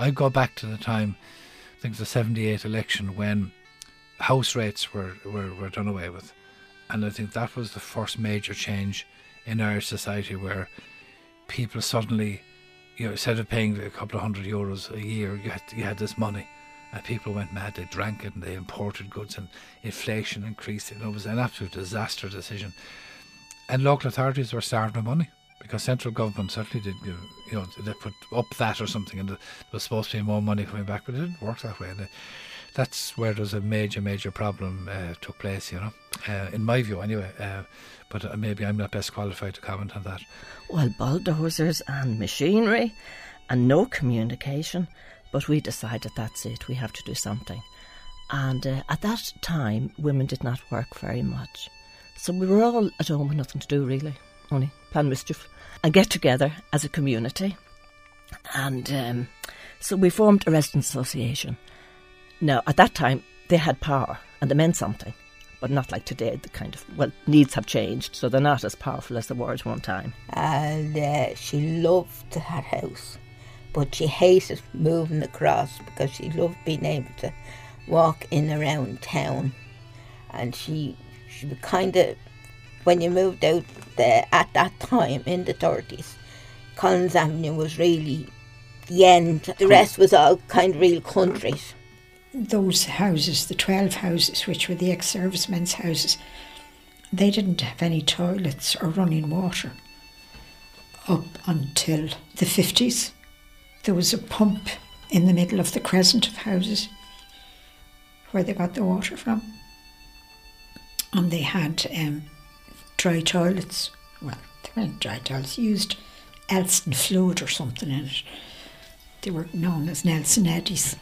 I go back to the time, I think the 78 election when house rates were, were, were done away with. And I think that was the first major change in Irish society where people suddenly, you know, instead of paying a couple of hundred euros a year, you had, you had this money. And people went mad. They drank it and they imported goods, and inflation increased. And it was an absolute disaster decision. And local authorities were starved of money because central government certainly did give, you know, they put up that or something, and there was supposed to be more money coming back, but it didn't work that way. And that's where there's a major, major problem uh, took place, you know, uh, in my view, anyway. Uh, but uh, maybe I'm not best qualified to comment on that. Well, bulldozers and machinery and no communication, but we decided that's it, we have to do something. And uh, at that time, women did not work very much. So we were all at home with nothing to do, really, only plan mischief and get together as a community. And um, so we formed a resident association. Now, at that time, they had power and they meant something, but not like today. The kind of, well, needs have changed, so they're not as powerful as they were at one time. And uh, she loved her house, but she hated moving across because she loved being able to walk in around town. And she, she would kind of, when you moved out there at that time in the 30s, Collins Avenue was really the end. The rest was all kind of real countries those houses, the 12 houses, which were the ex servicemen's houses, they didn't have any toilets or running water up until the 50s. There was a pump in the middle of the crescent of houses where they got the water from. And they had um, dry toilets. Well, they weren't dry toilets, used Elsan fluid or something in it. They were known as Nelson Eddies.